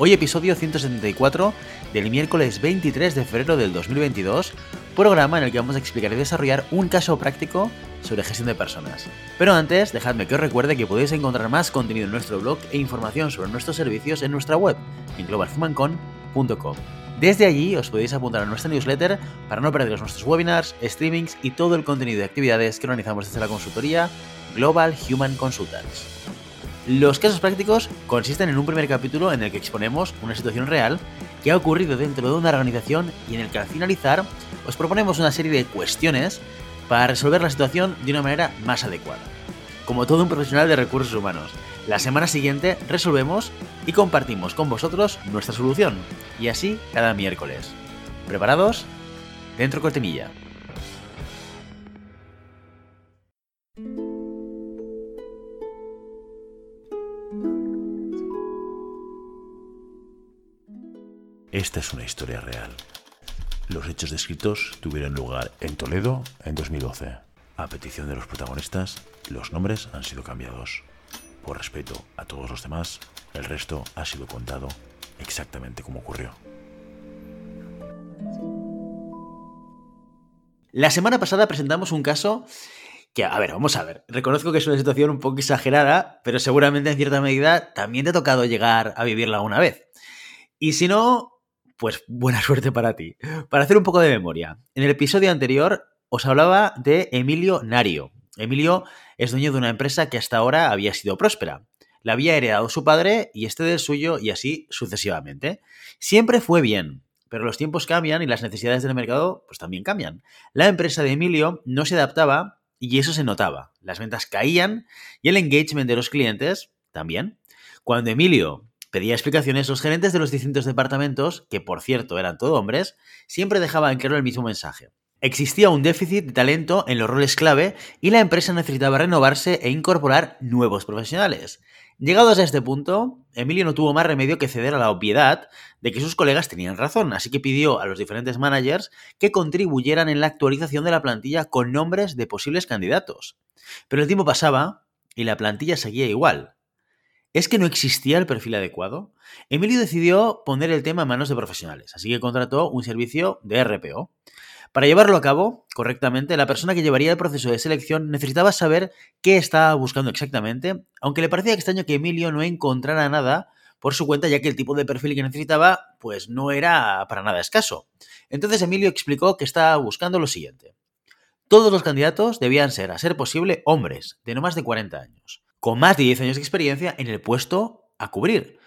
Hoy episodio 174 del miércoles 23 de febrero del 2022, programa en el que vamos a explicar y desarrollar un caso práctico sobre gestión de personas. Pero antes, dejadme que os recuerde que podéis encontrar más contenido en nuestro blog e información sobre nuestros servicios en nuestra web, en globalhumancon.com. Desde allí os podéis apuntar a nuestra newsletter para no perderos nuestros webinars, streamings y todo el contenido de actividades que organizamos desde la consultoría Global Human Consultants. Los casos prácticos consisten en un primer capítulo en el que exponemos una situación real que ha ocurrido dentro de una organización y en el que al finalizar os proponemos una serie de cuestiones para resolver la situación de una manera más adecuada. Como todo un profesional de recursos humanos, la semana siguiente resolvemos y compartimos con vosotros nuestra solución, y así cada miércoles. ¿Preparados? Dentro cortinilla. Esta es una historia real. Los hechos descritos tuvieron lugar en Toledo en 2012. A petición de los protagonistas, los nombres han sido cambiados. Por respeto a todos los demás, el resto ha sido contado exactamente como ocurrió. La semana pasada presentamos un caso que, a ver, vamos a ver, reconozco que es una situación un poco exagerada, pero seguramente en cierta medida también te ha tocado llegar a vivirla una vez. Y si no, pues buena suerte para ti. Para hacer un poco de memoria, en el episodio anterior os hablaba de Emilio Nario. Emilio es dueño de una empresa que hasta ahora había sido próspera. La había heredado su padre y este del suyo y así sucesivamente. Siempre fue bien, pero los tiempos cambian y las necesidades del mercado pues también cambian. La empresa de Emilio no se adaptaba y eso se notaba. Las ventas caían y el engagement de los clientes también. Cuando Emilio pedía explicaciones, los gerentes de los distintos departamentos, que por cierto eran todo hombres, siempre dejaban claro el mismo mensaje. Existía un déficit de talento en los roles clave y la empresa necesitaba renovarse e incorporar nuevos profesionales. Llegados a este punto, Emilio no tuvo más remedio que ceder a la obviedad de que sus colegas tenían razón, así que pidió a los diferentes managers que contribuyeran en la actualización de la plantilla con nombres de posibles candidatos. Pero el tiempo pasaba y la plantilla seguía igual. ¿Es que no existía el perfil adecuado? Emilio decidió poner el tema en manos de profesionales, así que contrató un servicio de RPO. Para llevarlo a cabo correctamente, la persona que llevaría el proceso de selección necesitaba saber qué estaba buscando exactamente, aunque le parecía extraño que Emilio no encontrara nada por su cuenta, ya que el tipo de perfil que necesitaba pues no era para nada escaso. Entonces Emilio explicó que estaba buscando lo siguiente. Todos los candidatos debían ser, a ser posible, hombres de no más de 40 años con más de 10 años de experiencia en el puesto a cubrir,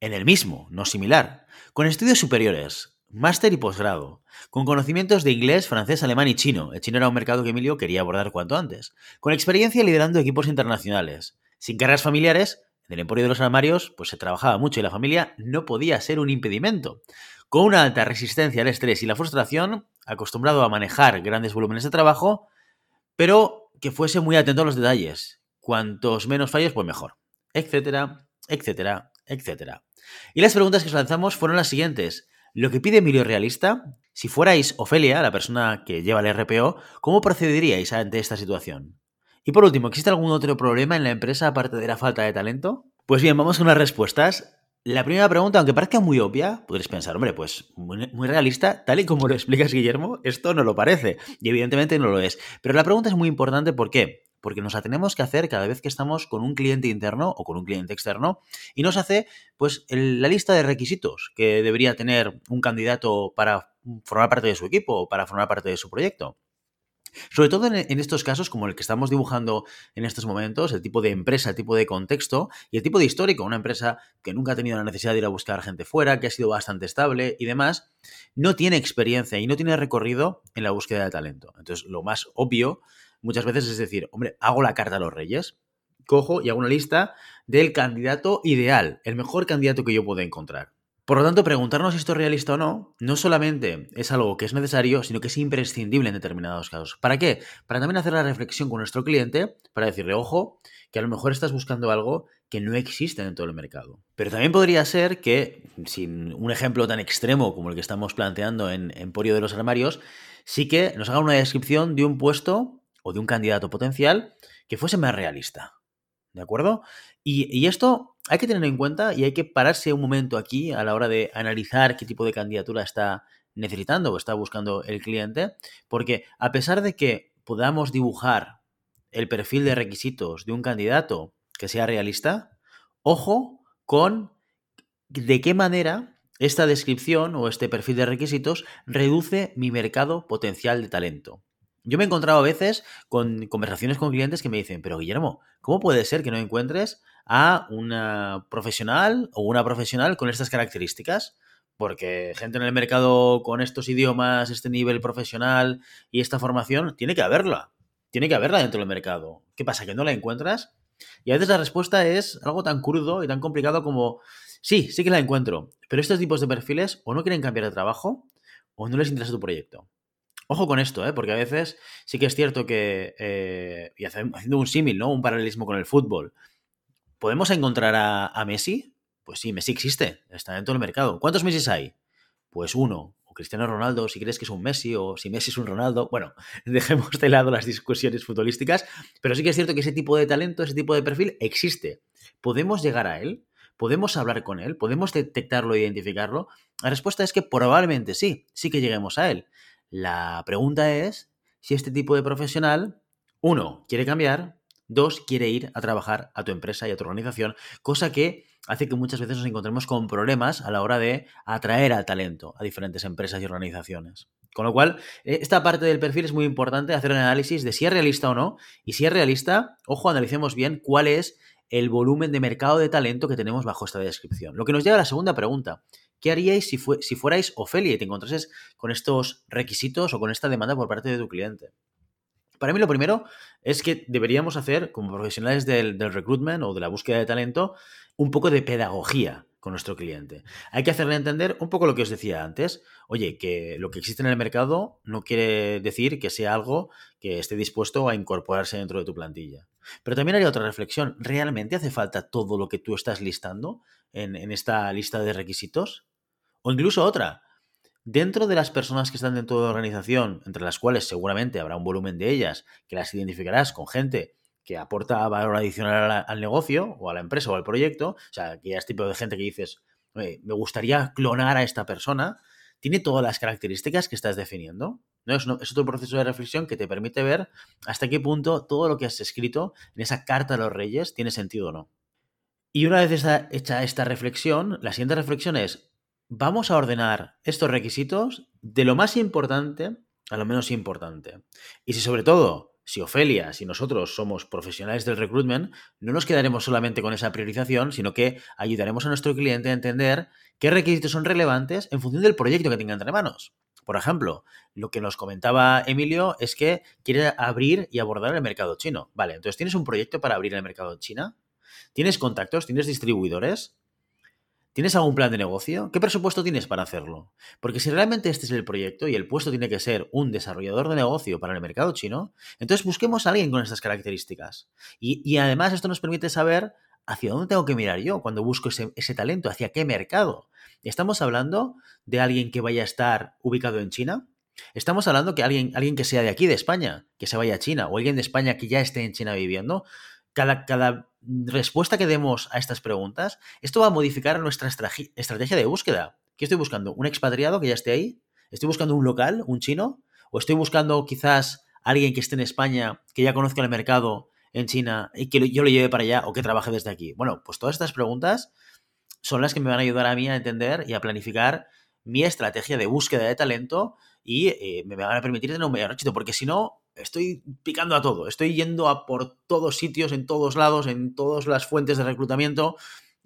en el mismo, no similar, con estudios superiores, máster y posgrado, con conocimientos de inglés, francés, alemán y chino. El chino era un mercado que Emilio quería abordar cuanto antes, con experiencia liderando equipos internacionales, sin carreras familiares. En el emporio de los armarios, pues se trabajaba mucho y la familia no podía ser un impedimento. Con una alta resistencia al estrés y la frustración, acostumbrado a manejar grandes volúmenes de trabajo, pero que fuese muy atento a los detalles, Cuantos menos fallos, pues mejor. Etcétera, etcétera, etcétera. Y las preguntas que os lanzamos fueron las siguientes. ¿Lo que pide Emilio realista? Si fuerais Ofelia, la persona que lleva el RPO, ¿cómo procederíais ante esta situación? Y por último, ¿existe algún otro problema en la empresa aparte de la falta de talento? Pues bien, vamos con las respuestas. La primera pregunta, aunque parezca muy obvia, podréis pensar, hombre, pues muy, muy, realista, tal y como lo explicas, Guillermo, esto no lo parece. Y evidentemente no lo es. Pero la pregunta es muy importante, ¿por qué? Porque nos la tenemos que hacer cada vez que estamos con un cliente interno o con un cliente externo y nos hace pues la lista de requisitos que debería tener un candidato para formar parte de su equipo o para formar parte de su proyecto. Sobre todo en, estos casos como el que estamos dibujando en estos momentos, el tipo de empresa, el tipo de contexto y el tipo de histórico, una empresa que nunca ha tenido la necesidad de ir a buscar gente fuera, que ha sido bastante estable y demás, no tiene experiencia y no tiene recorrido en la búsqueda de talento. Entonces, lo más obvio muchas veces es decir, hombre, hago la carta a los reyes, cojo y hago una lista del candidato ideal, el mejor candidato que yo pueda encontrar. Por lo tanto, preguntarnos si esto es realista o no, no solamente es algo que es necesario, sino que es imprescindible en determinados casos. ¿Para qué? Para también hacer la reflexión con nuestro cliente, para decirle, ojo, que a lo mejor estás buscando algo que no existe dentro del mercado. Pero también podría ser que, sin un ejemplo tan extremo como el que estamos planteando en Emporio de los Armarios, sí que nos haga una descripción de un puesto o de un candidato potencial que fuese más realista. ¿De acuerdo? Y, esto hay que tener en cuenta y hay que pararse un momento aquí a la hora de analizar qué tipo de candidatura está necesitando o está buscando el cliente, porque a pesar de que podamos dibujar el perfil de requisitos de un candidato que sea realista, ojo con de qué manera esta descripción o este perfil de requisitos reduce mi mercado potencial de talento. Yo me he encontrado a veces con conversaciones con clientes que me dicen, pero Guillermo, ¿cómo puede ser que no encuentres a una profesional o una profesional con estas características? Porque gente en el mercado con estos idiomas, este nivel profesional y esta formación, tiene que haberla. Tiene que haberla dentro del mercado. ¿Qué pasa? ¿Que no la encuentras? Y a veces la respuesta es algo tan crudo y tan complicado como, sí, sí que la encuentro, pero estos tipos de perfiles o no quieren cambiar de trabajo o no les interesa tu proyecto. Ojo con esto, ¿eh? porque a veces sí que es cierto que, eh, y haciendo un símil, ¿no? Un paralelismo con el fútbol. ¿Podemos encontrar a, Messi? Pues sí, Messi existe, está dentro del mercado. ¿Cuántos Messi hay? Pues uno. O Cristiano Ronaldo, si crees que es un Messi, o si Messi es un Ronaldo. Bueno, dejemos de lado las discusiones futbolísticas, pero sí que es cierto que ese tipo de talento, ese tipo de perfil existe. ¿Podemos llegar a él? ¿Podemos hablar con él? ¿Podemos detectarlo e identificarlo? La respuesta es que probablemente sí, sí que lleguemos a él. La pregunta es si este tipo de profesional, uno, quiere cambiar, dos, quiere ir a trabajar a tu empresa y a tu organización, cosa que hace que muchas veces nos encontremos con problemas a la hora de atraer al talento a diferentes empresas y organizaciones. Con lo cual, eh, esta parte del perfil es muy importante, hacer un análisis de si es realista o no, y si es realista, ojo, analicemos bien cuál es el volumen de mercado de talento que tenemos bajo esta descripción. Lo que nos lleva a la segunda pregunta. ¿Qué haríais si, fuerais Ofelia y te encontrases con estos requisitos o con esta demanda por parte de tu cliente? Para mí lo primero es que deberíamos hacer, como profesionales del, recruitment o de la búsqueda de talento, un poco de pedagogía con nuestro cliente. Hay que hacerle entender un poco lo que os decía antes. Oye, que lo que existe en el mercado no quiere decir que sea algo que esté dispuesto a incorporarse dentro de tu plantilla. Pero también hay otra reflexión. ¿Realmente hace falta todo lo que tú estás listando en esta lista de requisitos? O incluso otra. Dentro de las personas que están dentro de la organización, entre las cuales seguramente habrá un volumen de ellas, que las identificarás con gente que aporta valor adicional al negocio o a la empresa o al proyecto, o sea, que es tipo de gente que dices, me gustaría clonar a esta persona, tiene todas las características que estás definiendo. ¿no? Es, otro proceso de reflexión que te permite ver hasta qué punto todo lo que has escrito en esa carta a los reyes tiene sentido o no. Y una vez hecha esta reflexión, la siguiente reflexión es, vamos a ordenar estos requisitos de lo más importante a lo menos importante. Y si sobre todo, si Ofelia, si nosotros somos profesionales del recruitment, no nos quedaremos solamente con esa priorización, sino que ayudaremos a nuestro cliente a entender qué requisitos son relevantes en función del proyecto que tenga entre manos. Por ejemplo, lo que nos comentaba Emilio es que quiere abrir y abordar el mercado chino. Vale, entonces tienes un proyecto para abrir el mercado china. ¿Tienes contactos? ¿Tienes distribuidores? ¿Tienes algún plan de negocio? ¿Qué presupuesto tienes para hacerlo? Porque si realmente este es el proyecto y el puesto tiene que ser un desarrollador de negocio para el mercado chino, entonces busquemos a alguien con estas características. Y, además esto nos permite saber hacia dónde tengo que mirar yo cuando busco ese, ese talento, hacia qué mercado. ¿Estamos hablando de alguien que vaya a estar ubicado en China? Estamos hablando que alguien, alguien que sea de aquí, de España, que se vaya a China, o alguien de España que ya esté en China viviendo. Cada, cada respuesta que demos a estas preguntas, esto va a modificar nuestra estrategia de búsqueda. ¿Qué estoy buscando? ¿Un expatriado que ya esté ahí? ¿Estoy buscando un local, un chino? ¿O estoy buscando quizás alguien que esté en España, que ya conozca el mercado en China y que yo lo lleve para allá o que trabaje desde aquí? Bueno, pues todas estas preguntas son las que me van a ayudar a mí a entender y a planificar mi estrategia de búsqueda de talento y eh, me van a permitir tener un mayor éxito, porque si no, estoy picando a todo, estoy yendo a por todos sitios, en todos lados, en todas las fuentes de reclutamiento,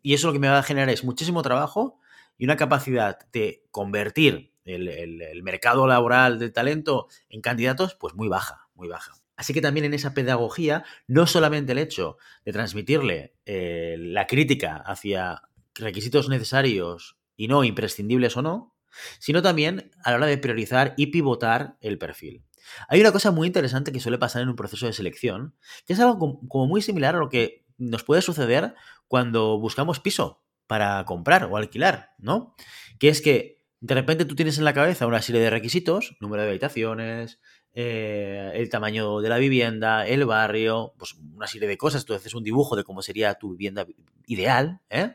y eso lo que me va a generar es muchísimo trabajo y una capacidad de convertir el, mercado laboral del talento en candidatos, pues muy baja, muy baja. Así que también en esa pedagogía, no solamente el hecho de transmitirle eh, la crítica hacia requisitos necesarios y no imprescindibles o no, sino también a la hora de priorizar y pivotar el perfil. Hay una cosa muy interesante que suele pasar en un proceso de selección, que es algo como muy similar a lo que nos puede suceder cuando buscamos piso para comprar o alquilar, ¿no? Que es que de repente tú tienes en la cabeza una serie de requisitos, número de habitaciones, eh, el tamaño de la vivienda, el barrio, pues una serie de cosas. Tú haces un dibujo de cómo sería tu vivienda ideal, ¿eh?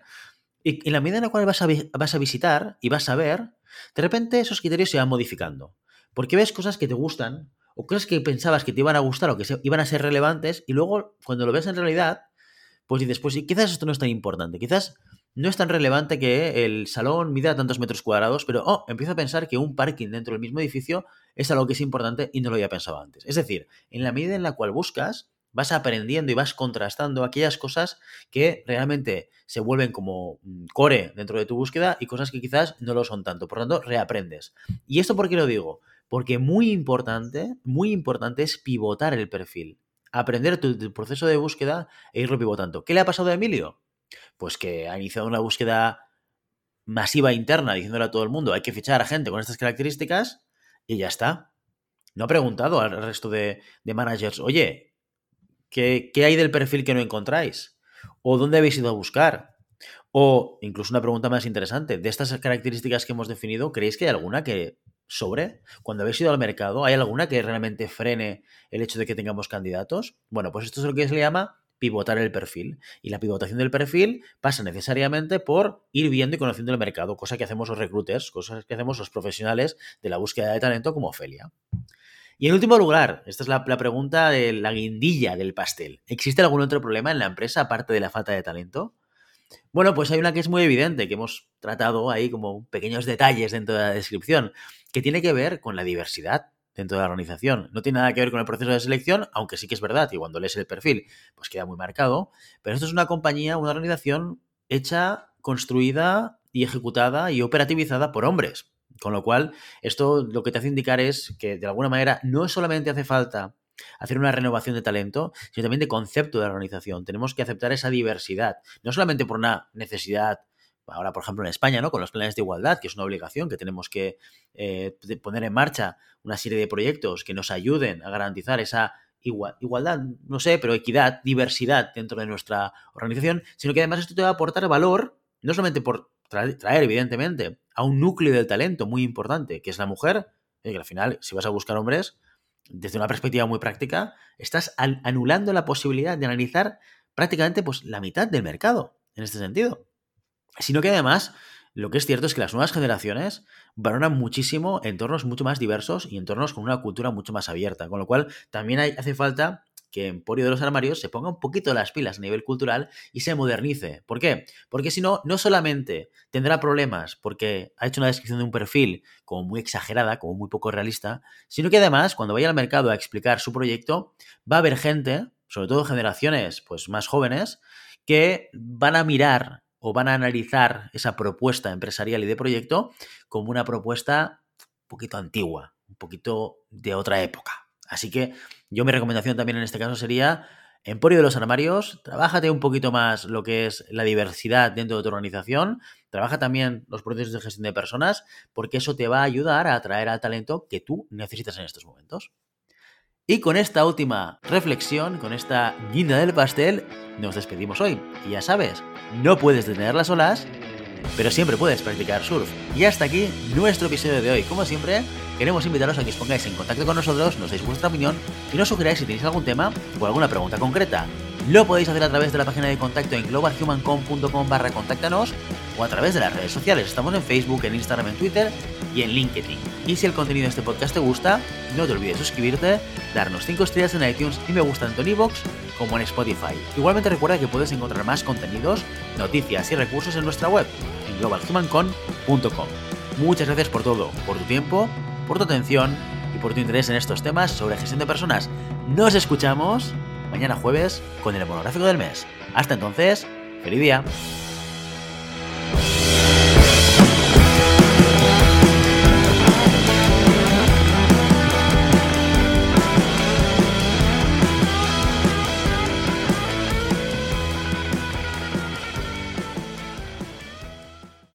Y en la medida en la cual vas a, vas a visitar y vas a ver, de repente esos criterios se van modificando. Porque ves cosas que te gustan o cosas que pensabas que te iban a gustar o que iban a ser relevantes y luego cuando lo ves en realidad, pues dices, pues quizás esto no es tan importante, quizás no es tan relevante que el salón mida tantos metros cuadrados, pero oh, empiezo a pensar que un parking dentro del mismo edificio es algo que es importante y no lo había pensado antes. Es decir, en la medida en la cual buscas, vas aprendiendo y vas contrastando aquellas cosas que realmente se vuelven como mm, core dentro de tu búsqueda y cosas que quizás no lo son tanto. Por lo tanto, reaprendes. ¿Y esto por qué lo digo? Porque muy importante, muy importante es pivotar el perfil. Aprender tu, proceso de búsqueda e irlo pivotando. ¿Qué le ha pasado a Emilio? Pues que ha iniciado una búsqueda masiva interna diciéndole a todo el mundo hay que fichar a gente con estas características y ya está. No ha preguntado al resto de, de managers, oye, ¿Qué, hay del perfil que no encontráis? ¿O dónde habéis ido a buscar? O incluso una pregunta más interesante, de estas características que hemos definido, ¿creéis que hay alguna que sobre? Cuando habéis ido al mercado, ¿hay alguna que realmente frene el hecho de que tengamos candidatos? Bueno, pues esto es lo que se le llama pivotar el perfil. Y la pivotación del perfil pasa necesariamente por ir viendo y conociendo el mercado, cosa que hacemos los recruiters, cosas que hacemos los profesionales de la búsqueda de talento como Ofelia. Y en último lugar, esta es la, pregunta de la guindilla del pastel. ¿Existe algún otro problema en la empresa aparte de la falta de talento? Bueno, pues hay una que es muy evidente, que hemos tratado ahí como pequeños detalles dentro de la descripción, que tiene que ver con la diversidad dentro de la organización. No tiene nada que ver con el proceso de selección, aunque sí que es verdad que cuando lees el perfil, pues queda muy marcado. Pero esto es una compañía, una organización hecha, construida y ejecutada y operativizada por hombres. Con lo cual, esto lo que te hace indicar es que de alguna manera no solamente hace falta hacer una renovación de talento, sino también de concepto de organización. Tenemos que aceptar esa diversidad, no solamente por una necesidad, ahora por ejemplo en España, ¿no? Con los planes de igualdad, que es una obligación que tenemos que eh, poner en marcha una serie de proyectos que nos ayuden a garantizar esa igualdad, no sé, pero equidad, diversidad dentro de nuestra organización, sino que además esto te va a aportar valor, no solamente por traer, evidentemente, a un núcleo del talento muy importante, que es la mujer, y que al final, si vas a buscar hombres, desde una perspectiva muy práctica, estás anulando la posibilidad de analizar prácticamente pues, la mitad del mercado, en este sentido. Sino que además, lo que es cierto es que las nuevas generaciones valoran muchísimo entornos mucho más diversos y entornos con una cultura mucho más abierta, con lo cual también hay, hace falta que Emporio de los Armarios se ponga un poquito las pilas a nivel cultural y se modernice. ¿Por qué? Porque si no, no solamente tendrá problemas porque ha hecho una descripción de un perfil como muy exagerada, como muy poco realista, sino que además, cuando vaya al mercado a explicar su proyecto, va a haber gente, sobre todo generaciones pues, más jóvenes, que van a mirar o van a analizar esa propuesta empresarial y de proyecto como una propuesta un poquito antigua, un poquito de otra época. Así que yo mi recomendación también en este caso sería Emporio de los Armarios, trabájate un poquito más lo que es la diversidad dentro de tu organización, trabaja también los procesos de gestión de personas, porque eso te va a ayudar a atraer al talento que tú necesitas en estos momentos. Y con esta última reflexión, con esta guinda del pastel, nos despedimos hoy. Y ya sabes, no puedes detener las olas, pero siempre puedes practicar surf. Y hasta aquí nuestro episodio de hoy. Como siempre, queremos invitaros a que os pongáis en contacto con nosotros, nos deis vuestra opinión y nos sugeráis si tenéis algún tema o alguna pregunta concreta. Lo podéis hacer a través de la página de contacto en globalhumancom.com barra contáctanos o a través de las redes sociales. Estamos en Facebook, en Instagram, en Twitter y en LinkedIn. Y si el contenido de este podcast te gusta, no te olvides suscribirte, darnos 5 estrellas en iTunes y me gusta en iVoox como en Spotify. Igualmente recuerda que puedes encontrar más contenidos, noticias y recursos en nuestra web, en globalhumancom.com. Muchas gracias por todo, por tu tiempo, por tu atención y por tu interés en estos temas sobre gestión de personas. Nos escuchamos mañana jueves con el monográfico del mes. Hasta entonces, feliz día.